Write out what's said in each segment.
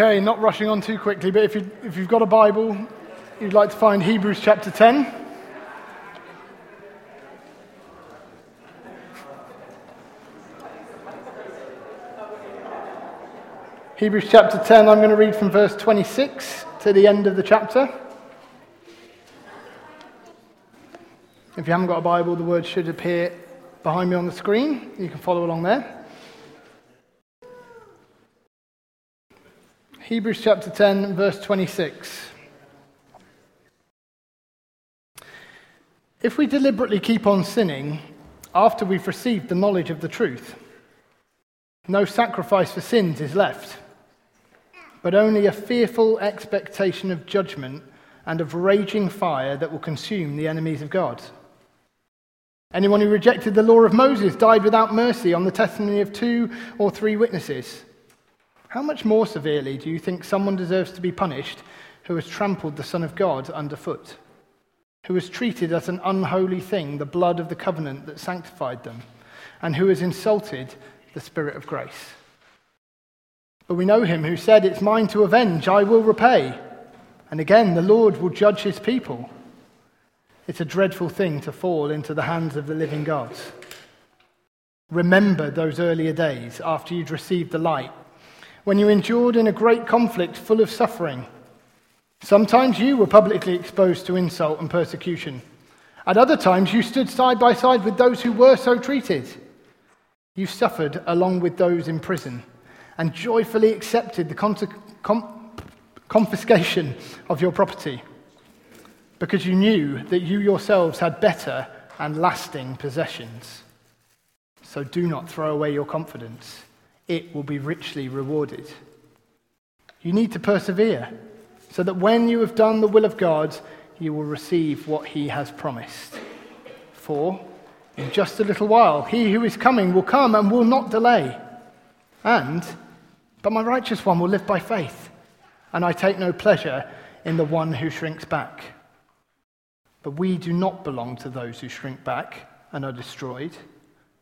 Okay, not rushing on too quickly, but if, you, if you've got a Bible, you'd like to find Hebrews chapter 10. Hebrews chapter 10, I'm going to read from verse 26 to the end of the chapter. If you haven't got a Bible, the words should appear behind me on the screen. You can follow along there. Hebrews chapter 10, verse 26. If we deliberately keep on sinning after we've received the knowledge of the truth, no sacrifice for sins is left but only a fearful expectation of judgment and of raging fire that will consume the enemies of God. Anyone who rejected the law of Moses died without mercy on the testimony of two or three witnesses. How much more severely do you think someone deserves to be punished who has trampled the Son of God underfoot, who has treated as an unholy thing the blood of the covenant that sanctified them, and who has insulted the Spirit of grace? But we know him who said, It's mine to avenge, I will repay. And again, the Lord will judge his people. It's a dreadful thing to fall into the hands of the living God. Remember those earlier days after you'd received the light, when you endured in a great conflict full of suffering. Sometimes you were publicly exposed to insult and persecution. At other times, you stood side by side with those who were so treated. You suffered along with those in prison and joyfully accepted the con- com- confiscation of your property because you knew that you yourselves had better and lasting possessions. So do not throw away your confidence, it will be richly rewarded. You need to persevere so that when you have done the will of God, you will receive what he has promised. For in just a little while, he who is coming will come and will not delay. And but my righteous one will live by faith, and I take no pleasure in the one who shrinks back. But we do not belong to those who shrink back and are destroyed,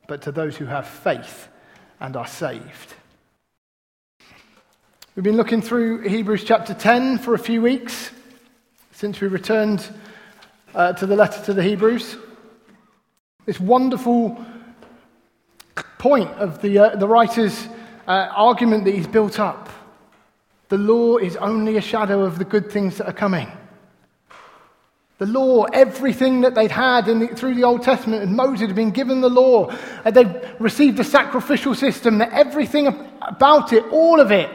but to those who have faith and are saved. We've been looking through Hebrews chapter 10 for a few weeks since we returned uh, to the letter to the Hebrews. This wonderful point of the, uh, the writer's uh, argument that he's built up. The law is only a shadow of the good things that are coming. The law, everything that they'd had the, through the Old Testament, and Moses had been given the law, and they'd received the sacrificial system, that everything about it, all of it,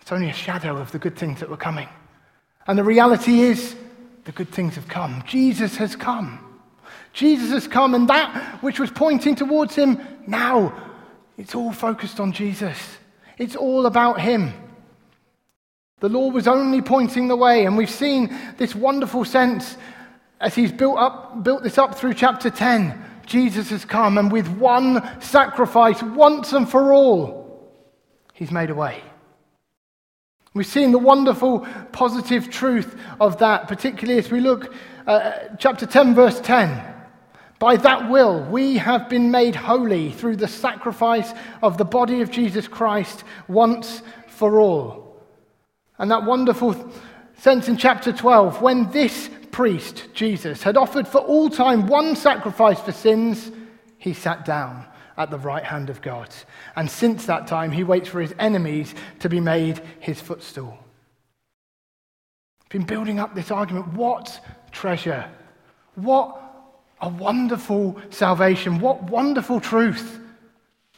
it's only a shadow of the good things that were coming. And the reality is, the good things have come. Jesus has come. Jesus has come, and that which was pointing towards him now it's all focused on Jesus, it's all about Him. The law was only pointing the way, and we've seen this wonderful sense as he's built, up, built this up through chapter 10. Jesus has come, and with one sacrifice, once and for all, he's made a way. We've seen the wonderful positive truth of that, particularly as we look at chapter 10, verse 10. By that will, we have been made holy through the sacrifice of the body of Jesus Christ once for all. And that wonderful sense in chapter 12, when this priest, Jesus, had offered for all time one sacrifice for sins, he sat down at the right hand of God. And since that time, he waits for his enemies to be made his footstool. Been building up this argument. What treasure? What a wonderful salvation. What wonderful truth.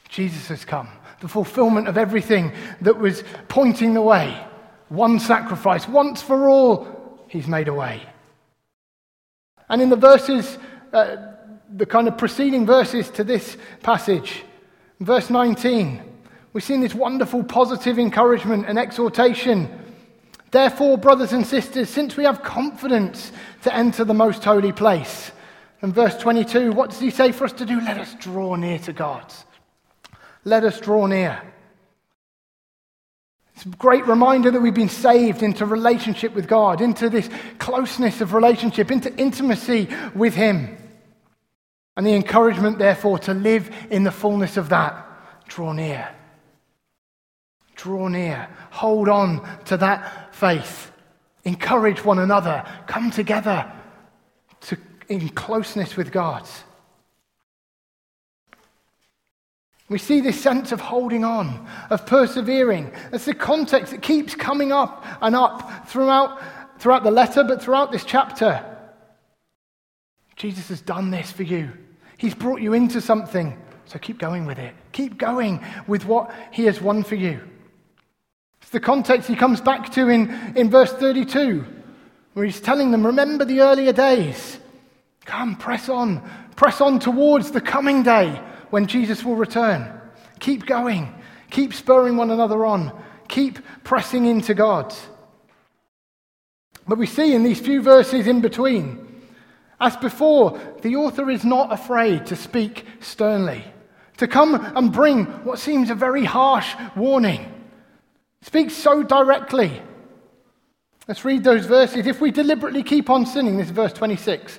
Jesus has come. The fulfillment of everything that was pointing the way. One sacrifice, once for all, he's made a way. And in the verses, uh, the kind of preceding verses to this passage, verse 19, we've seen this wonderful positive encouragement and exhortation. Therefore, brothers and sisters, since we have confidence to enter the most holy place, and verse 22, what does he say for us to do? Let us draw near to God. Let us draw near. It's a great reminder that we've been saved into relationship with God, into this closeness of relationship, into intimacy with Him. And the encouragement, therefore, to live in the fullness of that. Draw near. Draw near. Hold on to that faith. Encourage one another. Come together to, in closeness with God. We see this sense of holding on, of persevering. That's the context that keeps coming up and up throughout, throughout the letter, but throughout this chapter. Jesus has done this for you. He's brought you into something. So keep going with it. Keep going with what He has won for you. It's the context He comes back to in, in verse 32, where He's telling them, Remember the earlier days. Come, press on. Press on towards the coming day when Jesus will return. Keep going. Keep spurring one another on. Keep pressing into God. But we see in these few verses in between, as before, the author is not afraid to speak sternly, to come and bring what seems a very harsh warning. Speaks so directly. Let's read those verses. If we deliberately keep on sinning, this is verse 26.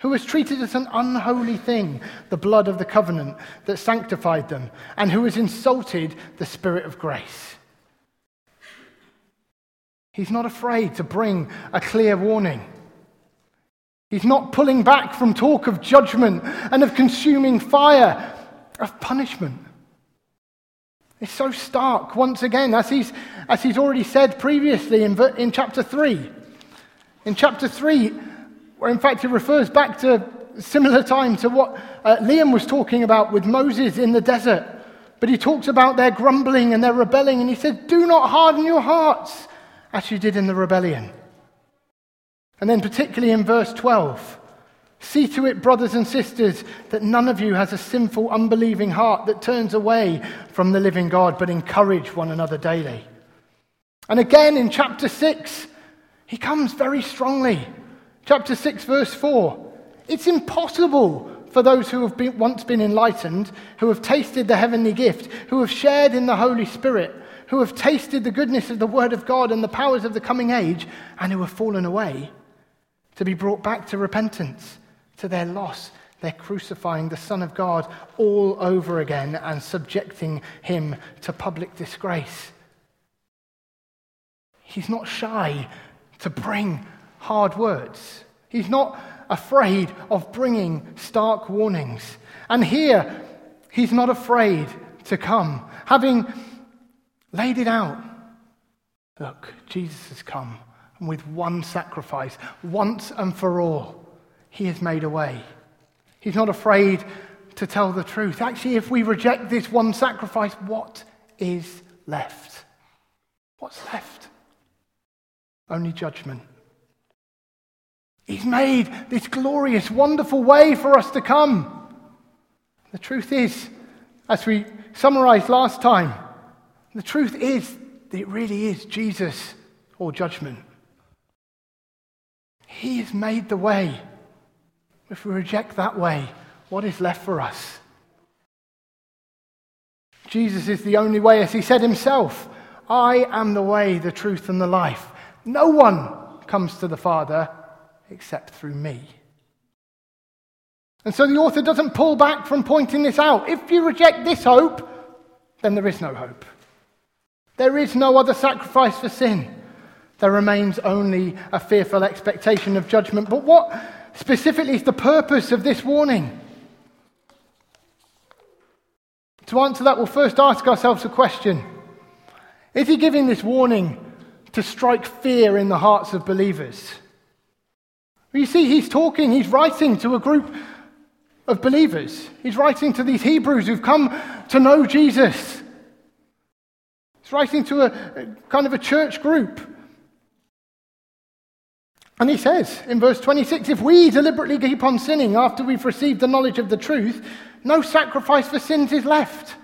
who has treated as an unholy thing the blood of the covenant that sanctified them, and who has insulted the Spirit of grace? He's not afraid to bring a clear warning. He's not pulling back from talk of judgment and of consuming fire of punishment. It's so stark once again, as he's, as he's already said previously in, in chapter 3. In chapter 3, in fact he refers back to similar time to what uh, Liam was talking about with Moses in the desert. But he talks about their grumbling and their rebelling, and he said, Do not harden your hearts as you did in the rebellion. And then, particularly in verse 12, See to it, brothers and sisters, that none of you has a sinful, unbelieving heart that turns away from the living God, but encourage one another daily. And again in chapter 6, he comes very strongly. Chapter 6, verse 4. It's impossible for those who have been, once been enlightened, who have tasted the heavenly gift, who have shared in the Holy Spirit, who have tasted the goodness of the Word of God and the powers of the coming age, and who have fallen away, to be brought back to repentance to their loss. They're crucifying the Son of God all over again and subjecting him to public disgrace. He's not shy to bring hard words. He's not afraid of bringing stark warnings. And here, he's not afraid to come, having laid it out. Look, Jesus has come and with one sacrifice, once and for all. He has made a way. He's not afraid to tell the truth. Actually, if we reject this one sacrifice, what is left? What's left? Only judgment. He's made this glorious, wonderful way for us to come. The truth is, as we summarized last time, the truth is that it really is Jesus or judgment. He has made the way. If we reject that way, what is left for us? Jesus is the only way, as he said himself I am the way, the truth, and the life. No one comes to the Father except through me. And so the author doesn't pull back from pointing this out. If you reject this hope, then there is no hope. There is no other sacrifice for sin. There remains only a fearful expectation of judgment. But what specifically is the purpose of this warning? To answer that, we'll first ask ourselves a question Is he giving this warning to strike fear in the hearts of believers? You see, he's talking, he's writing to a group of believers. He's writing to these Hebrews who've come to know Jesus. He's writing to a, a kind of a church group and he says in verse 26 if we deliberately keep on sinning after we've received the knowledge of the truth, no sacrifice for sins is left.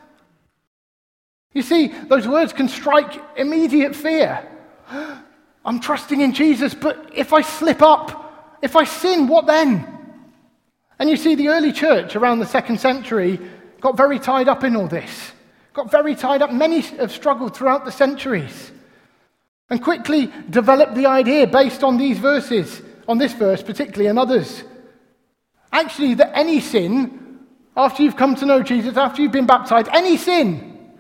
You see, those words can strike immediate fear. I'm trusting in Jesus, but if I slip up, if I sin, what then? And you see, the early church around the second century got very tied up in all this. Got very tied up. Many have struggled throughout the centuries and quickly developed the idea based on these verses, on this verse particularly, and others. Actually, that any sin, after you've come to know Jesus, after you've been baptized, any sin,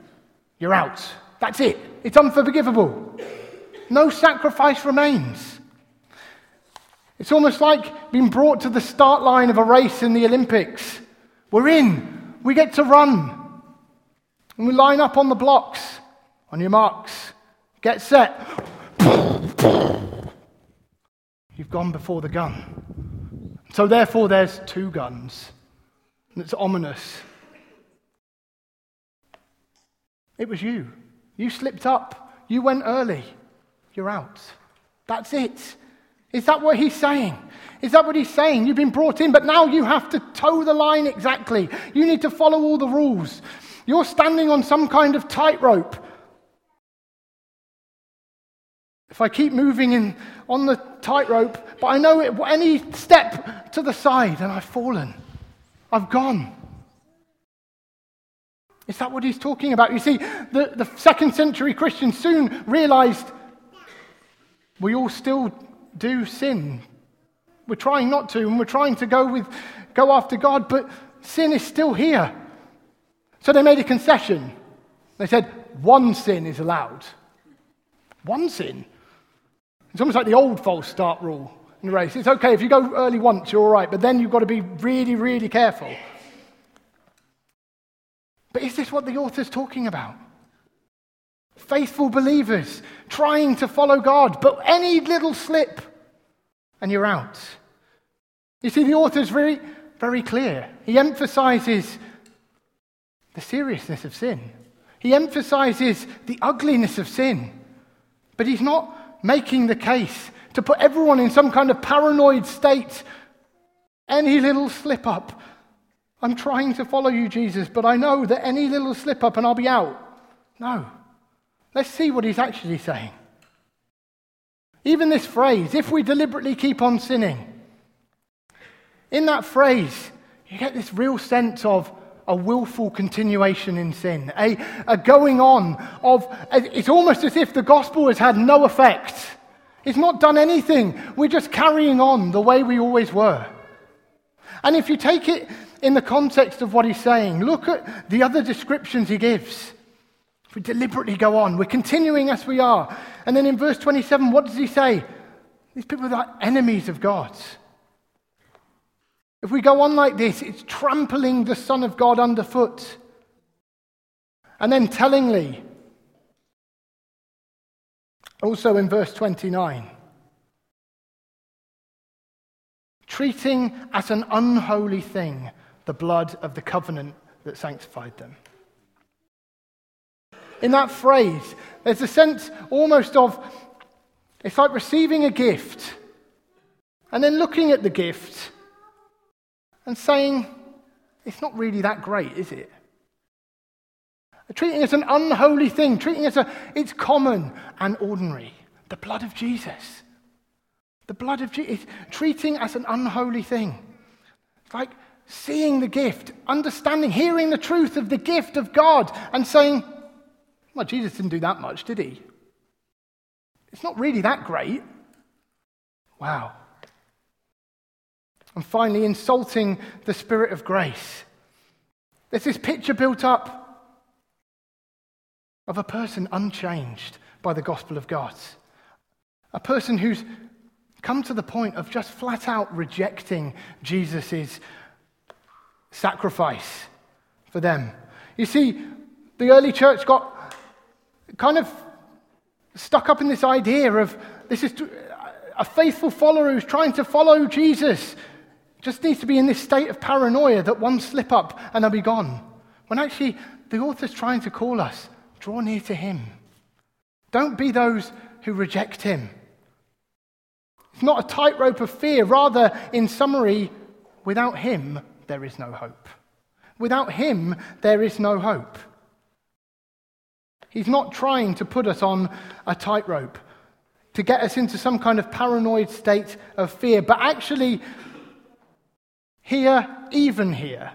you're out. That's it. It's unforgivable. No sacrifice remains. It's almost like being brought to the start line of a race in the Olympics. We're in. We get to run. And we line up on the blocks. On your marks. Get set. You've gone before the gun. So, therefore, there's two guns. And it's ominous. It was you. You slipped up. You went early. You're out. That's it. Is that what he's saying? Is that what he's saying? You've been brought in, but now you have to toe the line exactly. You need to follow all the rules. You're standing on some kind of tightrope. If I keep moving in on the tightrope, but I know it, any step to the side and I've fallen, I've gone. Is that what he's talking about? You see, the, the second century Christians soon realized we all still do sin. We're trying not to, and we're trying to go, with, go after God, but sin is still here. So they made a concession. They said, one sin is allowed. One sin? It's almost like the old false start rule in the race. It's okay if you go early once, you're all right, but then you've got to be really, really careful. But is this what the author's talking about? Faithful believers trying to follow God, but any little slip and you're out. You see, the author's very, very clear. He emphasizes the seriousness of sin, he emphasizes the ugliness of sin, but he's not making the case to put everyone in some kind of paranoid state. Any little slip up I'm trying to follow you, Jesus, but I know that any little slip up and I'll be out. No. Let's see what he's actually saying. Even this phrase, if we deliberately keep on sinning, in that phrase, you get this real sense of a willful continuation in sin, a, a going on of, it's almost as if the gospel has had no effect. It's not done anything. We're just carrying on the way we always were. And if you take it in the context of what he's saying. Look at the other descriptions he gives. We deliberately go on, we're continuing as we are. And then in verse 27, what does he say? These people are enemies of God. If we go on like this, it's trampling the Son of God underfoot. And then tellingly, also in verse 29, treating as an unholy thing the blood of the covenant that sanctified them. In that phrase, there's a sense almost of it's like receiving a gift and then looking at the gift and saying, it's not really that great, is it? Treating it as an unholy thing, treating it as a, it's common and ordinary. The blood of Jesus. The blood of Jesus. Treating as an unholy thing. It's like seeing the gift, understanding, hearing the truth of the gift of God, and saying, Well, Jesus didn't do that much, did he? It's not really that great. Wow. And finally, insulting the Spirit of grace. There's this picture built up of a person unchanged by the gospel of God. A person who's come to the point of just flat out rejecting Jesus' sacrifice for them. You see, the early church got kind of stuck up in this idea of this is a faithful follower who's trying to follow Jesus just needs to be in this state of paranoia that one slip up and they'll be gone. When actually, the author's trying to call us draw near to him. Don't be those who reject him. It's not a tightrope of fear. Rather, in summary, without him, there is no hope. Without him, there is no hope. He's not trying to put us on a tightrope. to get us into some kind of paranoid state of fear. But actually, here, even here,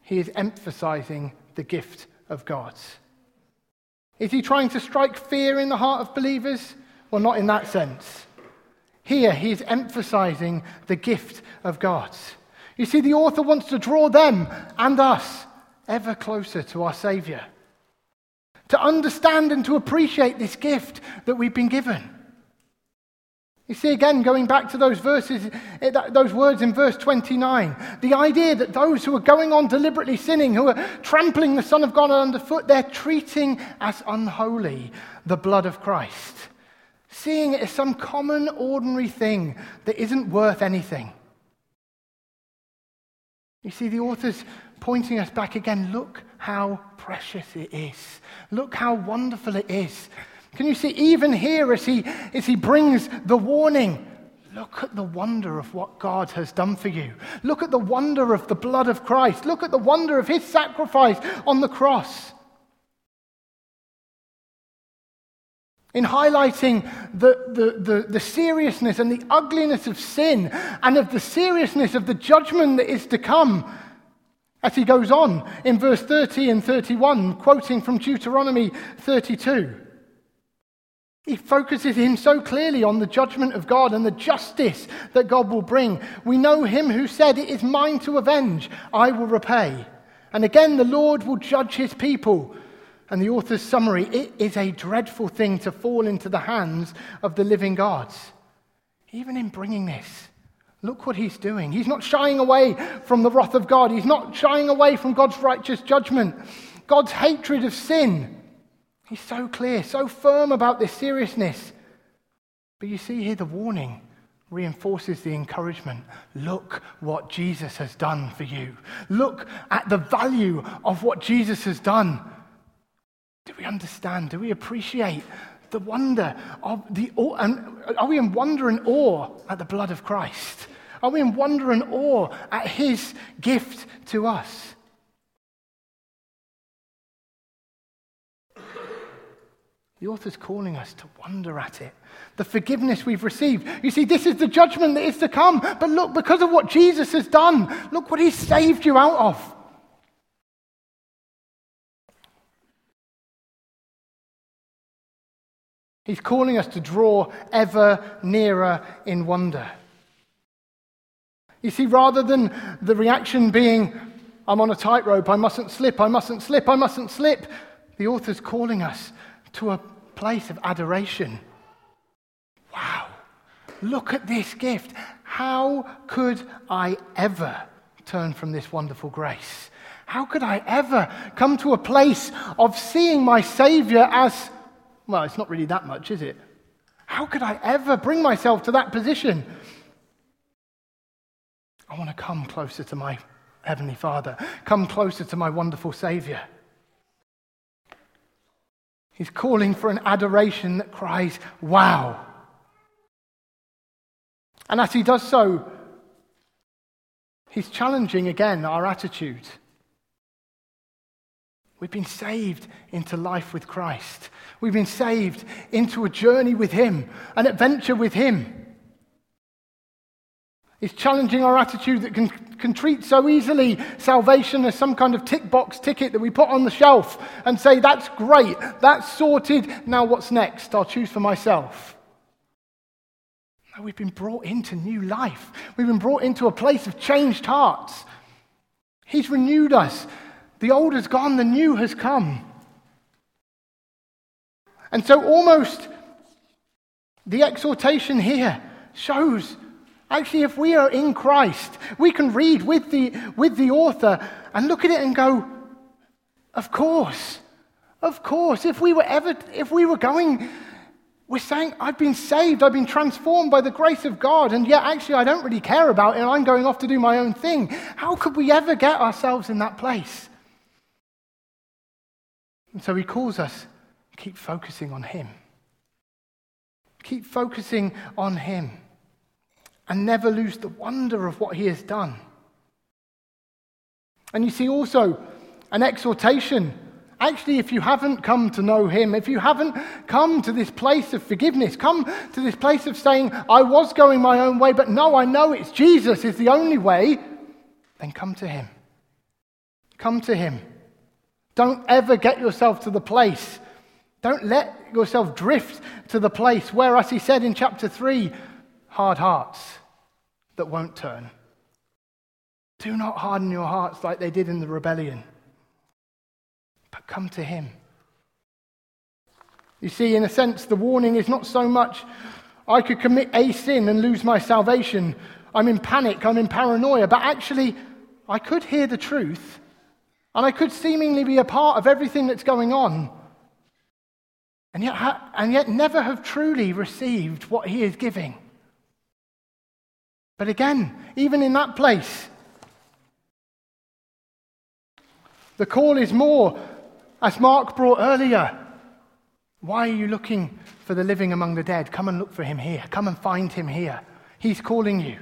he is emphasizing the gift of God. Is he trying to strike fear in the heart of believers? Well, not in that sense. Here, he is emphasizing the gift of God. You see, the author wants to draw them and us ever closer to our Savior, to understand and to appreciate this gift that we've been given. You see, again, going back to those verses, eh, those words in verse 29, the idea that those who are going on deliberately sinning, who are trampling the Son of God underfoot, they're treating as unholy the blood of Christ, seeing it as some common, ordinary thing that isn't worth anything. You see, the author's pointing us back again. Look how precious it is. Look how wonderful it is can you see, even here, as he, as he brings the warning, look at the wonder of what God has done for you. Look at the wonder of the blood of Christ. Look at the wonder of his sacrifice on the cross. in highlighting the, the, the, the, seriousness and the ugliness of sin and of the seriousness of the judgment that is to come. As he goes on in verse 30 and 31, quoting from Deuteronomy 32. He focuses in so clearly on the judgment of God and the justice that God will bring. We know him who said, It is mine to avenge, I will repay. And again, the Lord will judge his people. And the author's summary it is a dreadful thing to fall into the hands of the living gods. Even in bringing this, look what he's doing. He's not shying away from the wrath of God, he's not shying away from God's righteous judgment, God's hatred of sin. He's so clear, so firm about this seriousness. But you see here the warning reinforces the encouragement. Look what Jesus has done for you. Look at the value of what Jesus has done. Do we understand? Do we appreciate the wonder of the are we in wonder and awe at the blood of Christ? Are we in wonder and awe at his gift to us? The author's calling us to wonder at it. The forgiveness we've received. You see, this is the judgment that is to come. But look, because of what Jesus has done, look what he's saved you out of. He's calling us to draw ever nearer in wonder. You see, rather than the reaction being, I'm on a tightrope, I mustn't slip, I mustn't slip, I mustn't slip, the author's calling us to a place of adoration. Wow, look at this gift. How could I ever turn from this wonderful grace? How could I ever come to a place of seeing my Savior as, well, it's not really that much, is it? How could I ever bring myself to that position? I want to come closer to my Heavenly Father, come closer to my wonderful Savior. He's calling for an adoration that cries, Wow. And as he does so, he's challenging again our attitude. We've been saved into life with Christ. We've been saved into a journey with Him, an adventure with Him. It's challenging our attitude that can, can treat so easily salvation as some kind of tick box ticket that we put on the shelf and say, that's great, that's sorted, now what's next? I'll choose for myself. We've been brought into new life. We've been brought into a place of changed hearts. He's renewed us. The old has gone, the new has come. And so, almost the exhortation here shows Actually, if we are in Christ, we can read with the, with the author and look at it and go, of course, of course. If we were ever, if we were going, we're saying, I've been saved, I've been transformed by the grace of God, and yet actually I don't really care about it, and I'm going off to do my own thing. How could we ever get ourselves in that place? And so he calls us, keep focusing on him. Keep focusing on him and never lose the wonder of what he has done. And you see also an exhortation Actually, if you haven't come to know Him, if you haven't come to this place of forgiveness, come to this place of saying, I was going my own way, but no, I know it's Jesus is the only way, then come to Him. Come to Him. Don't ever get yourself to the place. Don't let yourself drift to the place where, as He said in chapter 3, hard hearts that won't turn. Do not harden your hearts like they did in the rebellion but come to Him. You see, in a sense, the warning is not so much I could commit a sin and lose my salvation. I'm in panic, I'm in paranoia, but actually, I could hear the truth and I could seemingly be a part of everything that's going on and yet, and yet never have truly received what He is giving. But again, even in that place, the call is more as Mark brought earlier, why are you looking for the living among the dead? Come and look for him here. Come and find him here. He's calling you.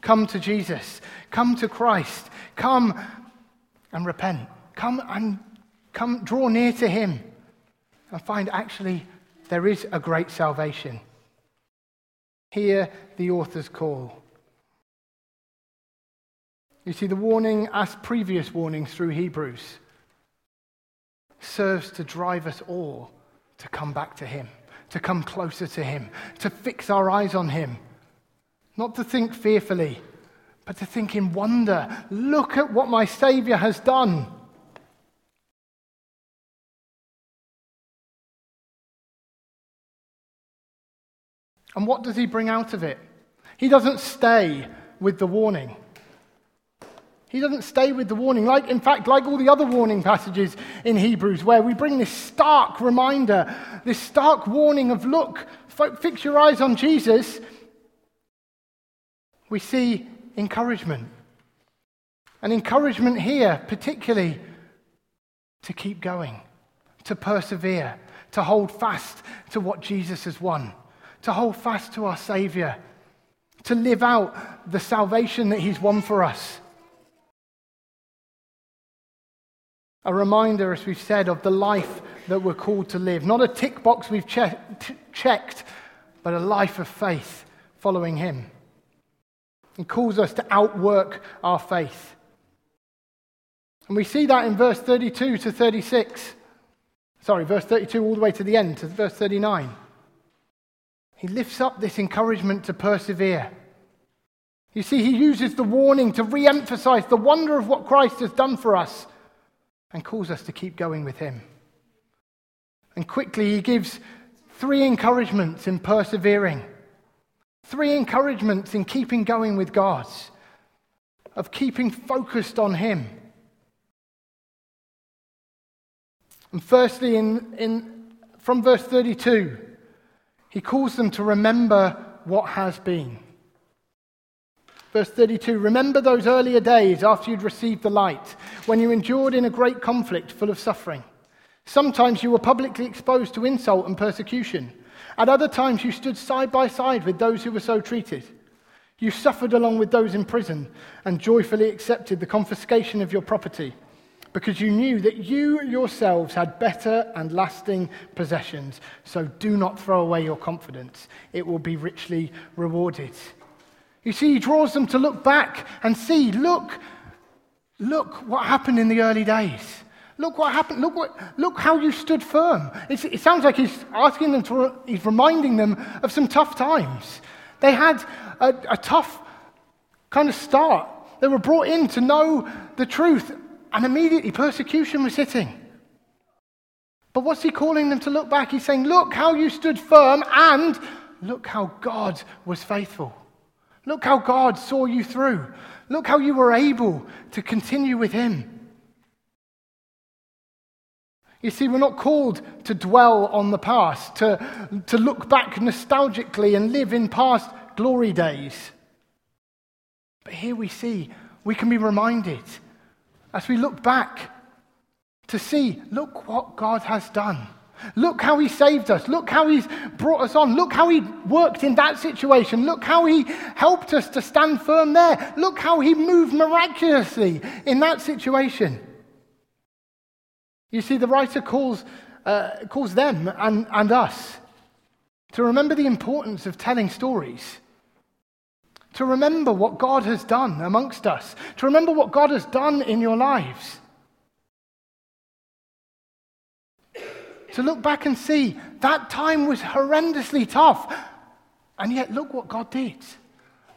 Come to Jesus. Come to Christ. Come and repent. Come and come draw near to him and find actually there is a great salvation. Hear the author's call. You see, the warning, as previous warnings through Hebrews, serves to drive us all to come back to Him, to come closer to Him, to fix our eyes on Him. Not to think fearfully, but to think in wonder look at what my Savior has done. And what does he bring out of it? He doesn't stay with the warning. He doesn't stay with the warning. Like, in fact, like all the other warning passages in Hebrews, where we bring this stark reminder, this stark warning of look, fix your eyes on Jesus, we see encouragement. And encouragement here, particularly to keep going, to persevere, to hold fast to what Jesus has won, to hold fast to our Savior, to live out the salvation that He's won for us. A reminder, as we've said, of the life that we're called to live. Not a tick box we've che- t- checked, but a life of faith following Him. He calls us to outwork our faith. And we see that in verse 32 to 36. Sorry, verse 32 all the way to the end, to verse 39. He lifts up this encouragement to persevere. You see, he uses the warning to re emphasize the wonder of what Christ has done for us and calls us to keep going with him. And quickly, he gives three encouragements in persevering, three encouragements in keeping going with God, of keeping focused on him. And firstly, in, in, from verse 32, he calls them to remember what has been. Verse 32 Remember those earlier days after you'd received the light, when you endured in a great conflict full of suffering. Sometimes you were publicly exposed to insult and persecution. At other times, you stood side by side with those who were so treated. You suffered along with those in prison and joyfully accepted the confiscation of your property because you knew that you yourselves had better and lasting possessions. So do not throw away your confidence, it will be richly rewarded. You see, he draws them to look back and see, look, look what happened in the early days. Look what happened. Look, what, look how you stood firm. It's, it sounds like he's asking them to, he's reminding them of some tough times. They had a, a tough kind of start. They were brought in to know the truth, and immediately persecution was hitting. But what's he calling them to look back? He's saying, Look how you stood firm, and look how God was faithful. Look how God saw you through. Look how you were able to continue with Him. You see, we're not called to dwell on the past, to, to look back nostalgically and live in past glory days. But here we see, we can be reminded as we look back to see, look what God has done. Look how he saved us. Look how he's brought us on. Look how he worked in that situation. Look how he helped us to stand firm there. Look how he moved miraculously in that situation. You see, the writer calls, uh, calls them and, and us to remember the importance of telling stories, to remember what God has done amongst us, to remember what God has done in your lives. To look back and see that time was horrendously tough, and yet look what God did.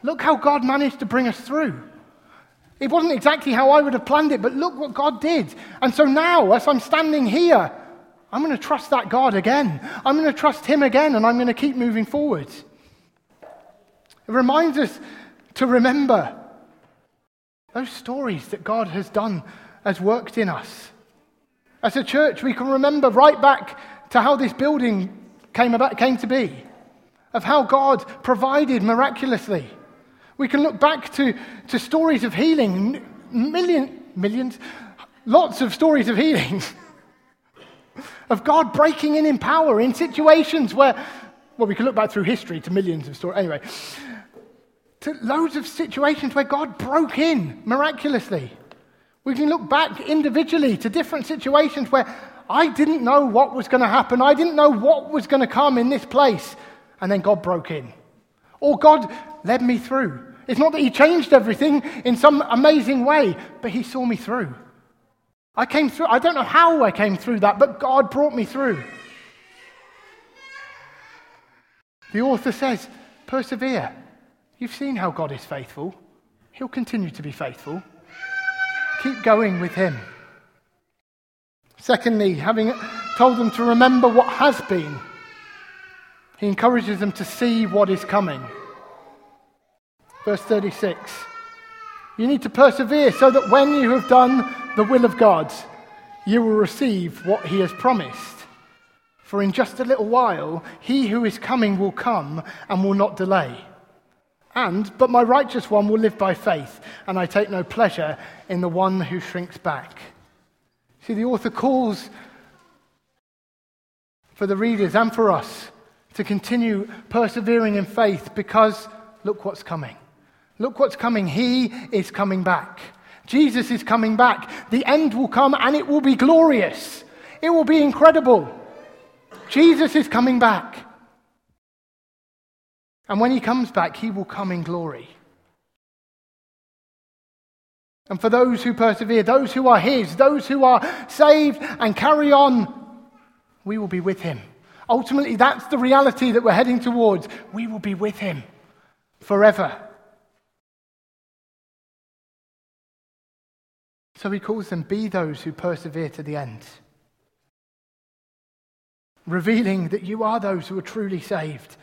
Look how God managed to bring us through. It wasn't exactly how I would have planned it, but look what God did. And so now, as I'm standing here, I'm going to trust that God again. I'm going to trust Him again, and I'm going to keep moving forward. It reminds us to remember those stories that God has done, has worked in us. As a church, we can remember right back to how this building came, about, came to be, of how God provided miraculously we can look back to, to stories of healing, million, millions, lots of stories of healing, of God breaking in in power in situations where, well, we can look back through history to millions of stories. Anyway, to loads of situations where God broke in miraculously. We can look back individually to different situations where I didn't know what was going to happen. I didn't know what was going to come in this place. And then God broke in. Or God led me through. It's not that He changed everything in some amazing way, but He saw me through. I came through, I don't know how I came through that, but God brought me through. The author says, persevere. You've seen how God is faithful. He'll continue to be faithful. Keep going with Him. Secondly, having told them to remember what has been, He encourages them to see what is coming. Verse 36. You need to persevere so that when you have done the will of God, you will receive what he has promised. For in just a little while, he who is coming will come and will not delay. And, but my righteous one will live by faith, and I take no pleasure in the one who shrinks back. See, the author calls for the readers and for us to continue persevering in faith because look what's coming. Look what's coming. He is coming back. Jesus is coming back. The end will come and it will be glorious. It will be incredible. Jesus is coming back. And when he comes back, he will come in glory. And for those who persevere, those who are his, those who are saved and carry on, we will be with him. Ultimately, that's the reality that we're heading towards. We will be with him forever. So he calls them, Be those who persevere to the end. Revealing that you are those who are truly saved,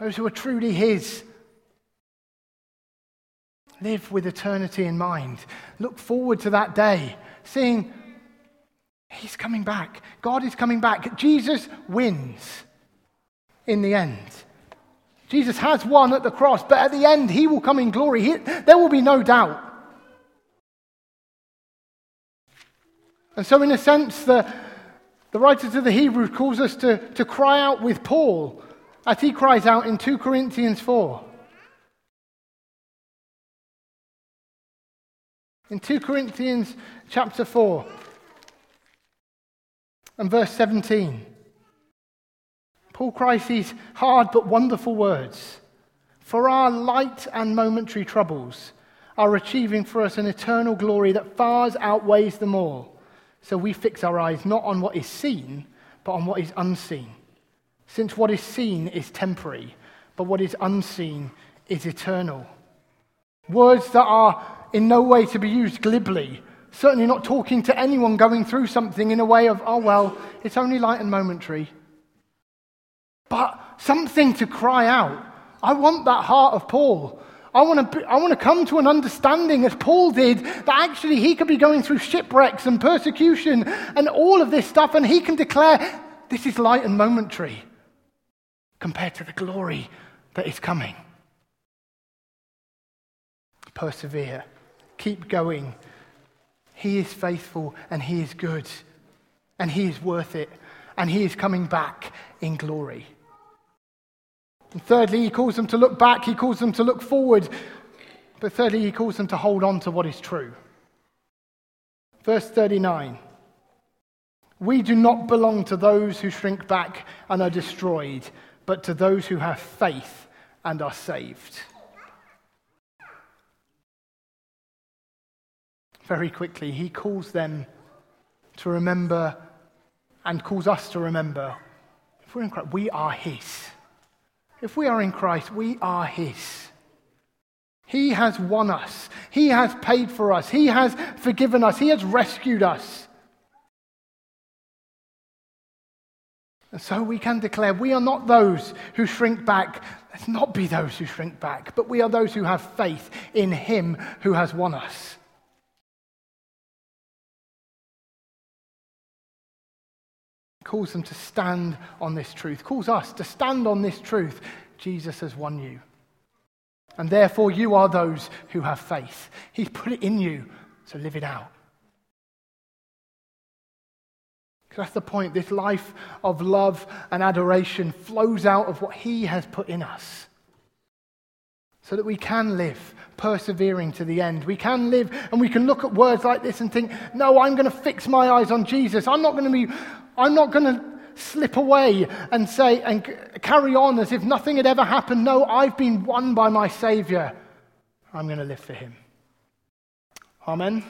those who are truly his. Live with eternity in mind. Look forward to that day, seeing he's coming back. God is coming back. Jesus wins in the end. Jesus has won at the cross, but at the end, he will come in glory. He, there will be no doubt. And so, in a sense, the, the writer to the Hebrews calls us to, to cry out with Paul as he cries out in 2 Corinthians 4. In 2 Corinthians chapter 4 and verse 17, Paul cries these hard but wonderful words For our light and momentary troubles are achieving for us an eternal glory that far outweighs them all. So we fix our eyes not on what is seen, but on what is unseen. Since what is seen is temporary, but what is unseen is eternal. Words that are in no way to be used glibly, certainly not talking to anyone going through something in a way of, oh, well, it's only light and momentary. But something to cry out. I want that heart of Paul. I want, to, I want to come to an understanding, as Paul did, that actually he could be going through shipwrecks and persecution and all of this stuff, and he can declare, This is light and momentary compared to the glory that is coming. Persevere, keep going. He is faithful and he is good, and he is worth it, and he is coming back in glory. And thirdly, he calls them to look back, he calls them to look forward. But thirdly, he calls them to hold on to what is true. Verse 39 We do not belong to those who shrink back and are destroyed, but to those who have faith and are saved. Very quickly, he calls them to remember and calls us to remember if we're in Christ, we are his. If we are in Christ, we are his. He has won us. He has paid for us. He has forgiven us. He has rescued us. And so we can declare we are not those who shrink back. Let's not be those who shrink back, but we are those who have faith in Him who has won us. Calls them to stand on this truth, calls us to stand on this truth. Jesus has won you. And therefore, you are those who have faith. He's put it in you, so live it out. Because that's the point. This life of love and adoration flows out of what He has put in us. So that we can live persevering to the end. We can live and we can look at words like this and think, no, I'm going to fix my eyes on Jesus. I'm not going to be, I'm not going to slip away and say and carry on as if nothing had ever happened. No, I've been won by my Savior. I'm going to live for Him. Amen.